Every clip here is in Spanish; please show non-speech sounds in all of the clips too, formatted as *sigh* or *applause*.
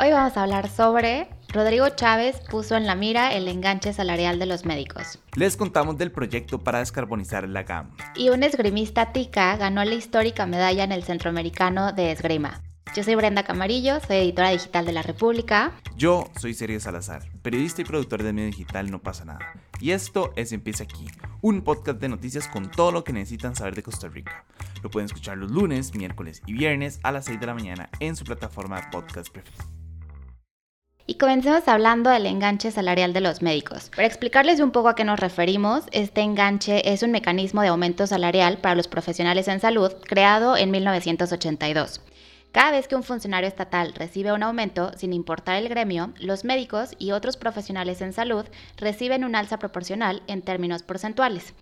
Hoy vamos a hablar sobre Rodrigo Chávez puso en la mira el enganche salarial de los médicos. Les contamos del proyecto para descarbonizar la GAM. Y un esgrimista tica ganó la histórica medalla en el Centroamericano de Esgrima. Yo soy Brenda Camarillo, soy editora digital de La República. Yo soy Sergio Salazar, periodista y productor de medio digital No pasa nada. Y esto es Empieza aquí, un podcast de noticias con todo lo que necesitan saber de Costa Rica. Lo pueden escuchar los lunes, miércoles y viernes a las 6 de la mañana en su plataforma de podcast preferida. Y comencemos hablando del enganche salarial de los médicos. Para explicarles un poco a qué nos referimos, este enganche es un mecanismo de aumento salarial para los profesionales en salud creado en 1982. Cada vez que un funcionario estatal recibe un aumento, sin importar el gremio, los médicos y otros profesionales en salud reciben un alza proporcional en términos porcentuales.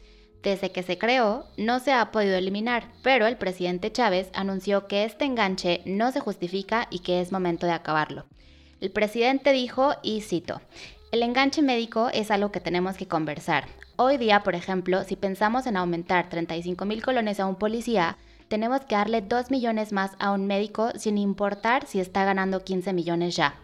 Desde que se creó, no se ha podido eliminar, pero el presidente Chávez anunció que este enganche no se justifica y que es momento de acabarlo. El presidente dijo, y cito, el enganche médico es algo que tenemos que conversar. Hoy día, por ejemplo, si pensamos en aumentar 35 mil colones a un policía, tenemos que darle 2 millones más a un médico sin importar si está ganando 15 millones ya.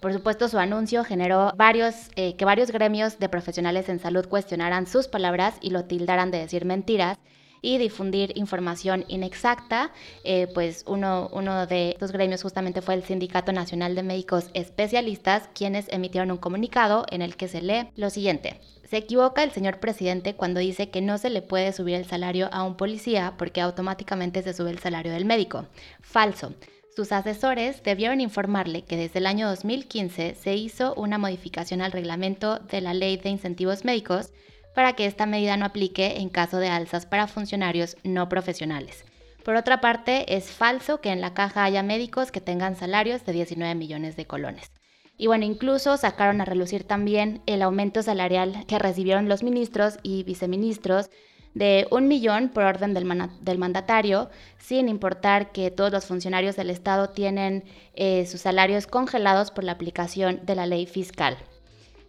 Por supuesto, su anuncio generó varios, eh, que varios gremios de profesionales en salud cuestionaran sus palabras y lo tildaran de decir mentiras y difundir información inexacta. Eh, pues uno, uno de estos gremios justamente fue el Sindicato Nacional de Médicos Especialistas, quienes emitieron un comunicado en el que se lee lo siguiente. Se equivoca el señor presidente cuando dice que no se le puede subir el salario a un policía porque automáticamente se sube el salario del médico. Falso. Sus asesores debieron informarle que desde el año 2015 se hizo una modificación al reglamento de la Ley de Incentivos Médicos para que esta medida no aplique en caso de alzas para funcionarios no profesionales. Por otra parte, es falso que en la caja haya médicos que tengan salarios de 19 millones de colones. Y bueno, incluso sacaron a relucir también el aumento salarial que recibieron los ministros y viceministros de un millón por orden del, mandatario, sin importar que todos los funcionarios del Estado tienen eh, sus salarios congelados por la aplicación de la ley fiscal.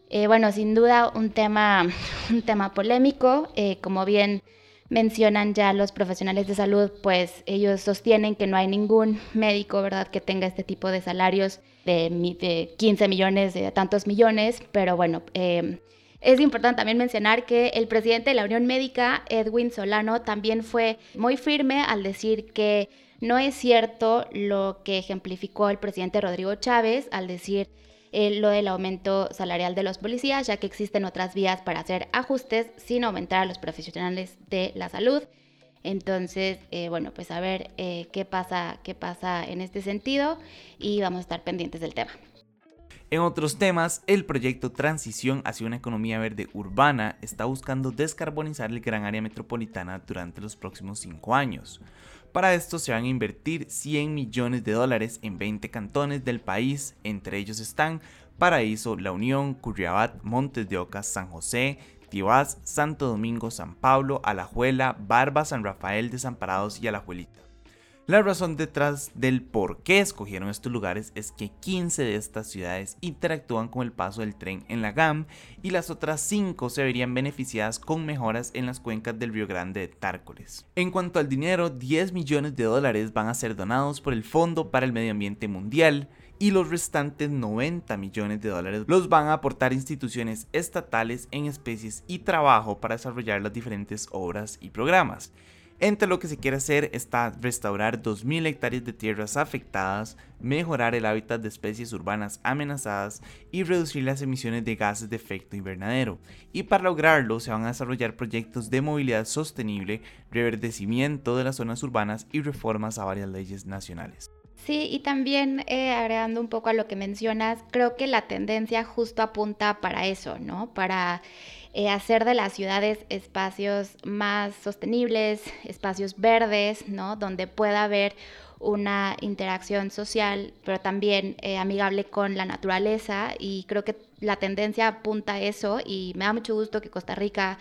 Eh, bueno, sin duda un tema, *laughs* un tema polémico, eh, como bien mencionan ya los profesionales de salud, pues ellos sostienen que no hay ningún médico, ¿verdad?, que tenga este tipo de salarios de, 15 millones, de tantos millones, pero bueno, em, es importante también mencionar que el presidente de la Unión Médica, Edwin Solano, también fue muy firme al decir que no es cierto lo que ejemplificó el presidente Rodrigo Chávez al decir eh, lo del aumento salarial de los policías, ya que existen otras vías para hacer ajustes sin aumentar a los profesionales de la salud. Entonces, eh, bueno, pues a ver eh, qué, pasa, qué pasa en este sentido y vamos a estar pendientes del tema. En otros temas, el proyecto Transición hacia una economía verde urbana está buscando descarbonizar el gran área metropolitana durante los próximos cinco años. Para esto se van a invertir 100 millones de dólares en 20 cantones del país, entre ellos están Paraíso, La Unión, Curriabat, Montes de Oca, San José, Tibás, Santo Domingo, San Pablo, Alajuela, Barba, San Rafael, Desamparados y Alajuelita. La razón detrás del por qué escogieron estos lugares es que 15 de estas ciudades interactúan con el paso del tren en la GAM y las otras 5 se verían beneficiadas con mejoras en las cuencas del Río Grande de Tárcoles. En cuanto al dinero, 10 millones de dólares van a ser donados por el Fondo para el Medio Ambiente Mundial, y los restantes 90 millones de dólares los van a aportar instituciones estatales en especies y trabajo para desarrollar las diferentes obras y programas. Entre lo que se quiere hacer está restaurar 2.000 hectáreas de tierras afectadas, mejorar el hábitat de especies urbanas amenazadas y reducir las emisiones de gases de efecto invernadero. Y para lograrlo se van a desarrollar proyectos de movilidad sostenible, reverdecimiento de las zonas urbanas y reformas a varias leyes nacionales. Sí, y también eh, agregando un poco a lo que mencionas, creo que la tendencia justo apunta para eso, ¿no? Para eh, hacer de las ciudades espacios más sostenibles, espacios verdes, ¿no? Donde pueda haber una interacción social, pero también eh, amigable con la naturaleza y creo que la tendencia apunta a eso y me da mucho gusto que Costa Rica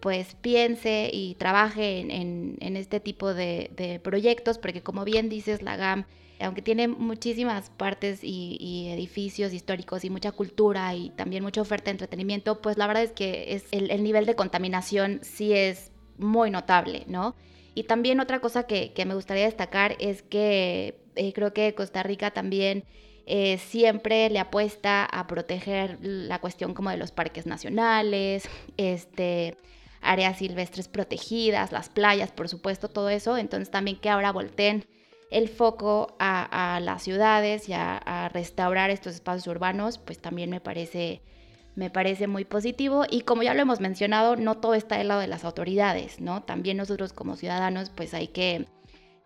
pues piense y trabaje en, este tipo de, proyectos, porque como bien dices, la GAM aunque tiene muchísimas partes y, edificios históricos y mucha cultura y también mucha oferta de entretenimiento, pues la verdad es que es el, nivel de contaminación sí es muy notable, ¿no? Y también otra cosa que, me gustaría destacar es que eh, creo que Costa Rica también eh, siempre le apuesta a proteger la cuestión como de los parques nacionales, este, áreas silvestres protegidas, las playas, por supuesto, todo eso. Entonces también que ahora volteen el foco a, las ciudades y a, restaurar estos espacios urbanos, pues también me parece, me parece muy positivo. Y como ya lo hemos mencionado, no todo está del lado de las autoridades, ¿no? También nosotros como ciudadanos, pues hay que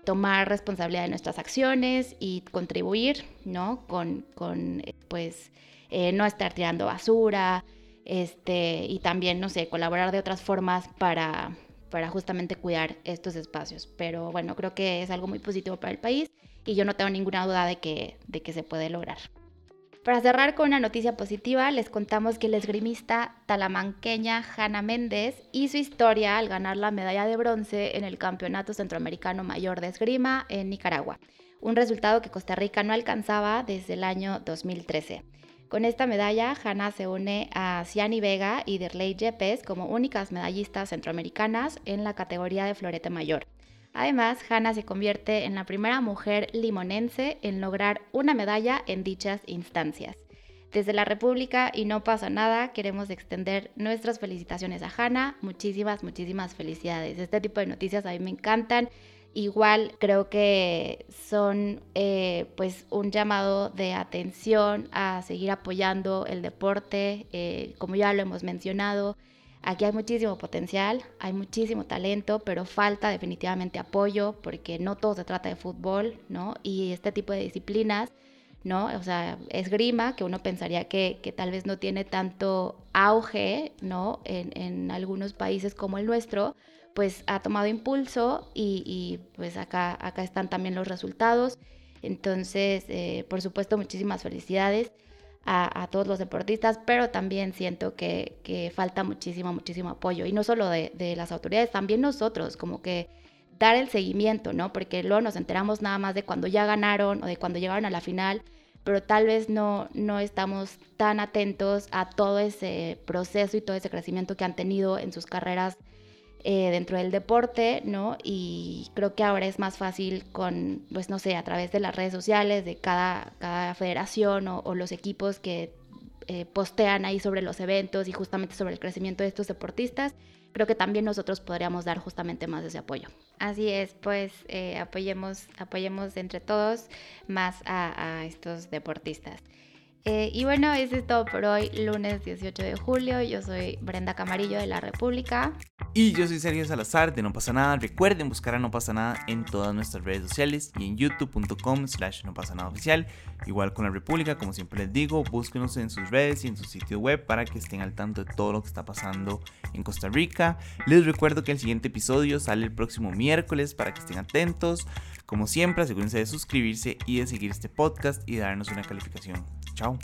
tomar responsabilidad de nuestras acciones y contribuir, ¿no? Con, con pues, eh, no estar tirando basura, este, y también, no sé, colaborar de otras formas para, para justamente cuidar estos espacios. Pero bueno, creo que es algo muy positivo para el país y yo no tengo ninguna duda de que, de que se puede lograr. Para cerrar con una noticia positiva, les contamos que el esgrimista talamanqueña Hanna Méndez hizo historia al ganar la medalla de bronce en el Campeonato Centroamericano Mayor de Esgrima en Nicaragua, un resultado que Costa Rica no alcanzaba desde el año 2013. Con esta medalla, Hanna se une a Ciani Vega y Derley Yepes como únicas medallistas centroamericanas en la categoría de florete mayor. Además, Hanna se convierte en la primera mujer limonense en lograr una medalla en dichas instancias. Desde la República y no pasa nada, queremos extender nuestras felicitaciones a Hanna. Muchísimas, muchísimas felicidades. Este tipo de noticias a mí me encantan. Igual creo que son eh, pues un llamado de atención a seguir apoyando el deporte, eh, como ya lo hemos mencionado. Aquí hay muchísimo potencial, hay muchísimo talento, pero falta definitivamente apoyo porque no todo se trata de fútbol, ¿no? Y este tipo de disciplinas, ¿no? O sea, esgrima, que uno pensaría que, que tal vez no tiene tanto auge, ¿no? En, en, algunos países como el nuestro, pues ha tomado impulso y, pues acá, acá están también los resultados. Entonces, eh, por supuesto, muchísimas felicidades a, todos los deportistas, pero también siento que, falta muchísimo, muchísimo apoyo. Y no solo de, de, las autoridades, también nosotros, como que dar el seguimiento, ¿no? Porque luego nos enteramos nada más de cuando ya ganaron o de cuando llegaron a la final, pero tal vez no, no estamos tan atentos a todo ese proceso y todo ese crecimiento que han tenido en sus carreras eh, dentro del deporte, ¿no? Y creo que ahora es más fácil con, pues no sé, a través de las redes sociales de cada, cada federación o, los equipos que eh, postean ahí sobre los eventos y justamente sobre el crecimiento de estos deportistas, creo que también nosotros podríamos dar justamente más de ese apoyo. Así es, pues eh, apoyemos, apoyemos entre todos más a estos deportistas. Eh, y bueno, eso es todo por hoy, lunes 18 de julio. Yo soy Brenda Camarillo de La República. Y yo soy Sergio Salazar de No pasa nada. Recuerden buscar a No pasa nada en todas nuestras redes sociales y en youtube.com slash no pasa nada oficial. Igual con La República, como siempre les digo, búsquenos en sus redes y en su sitio web para que estén al tanto de todo lo que está pasando en Costa Rica. Les recuerdo que el siguiente episodio sale el próximo miércoles para que estén atentos. Como siempre, asegúrense de suscribirse y de seguir este podcast y darnos una calificación. Tchau.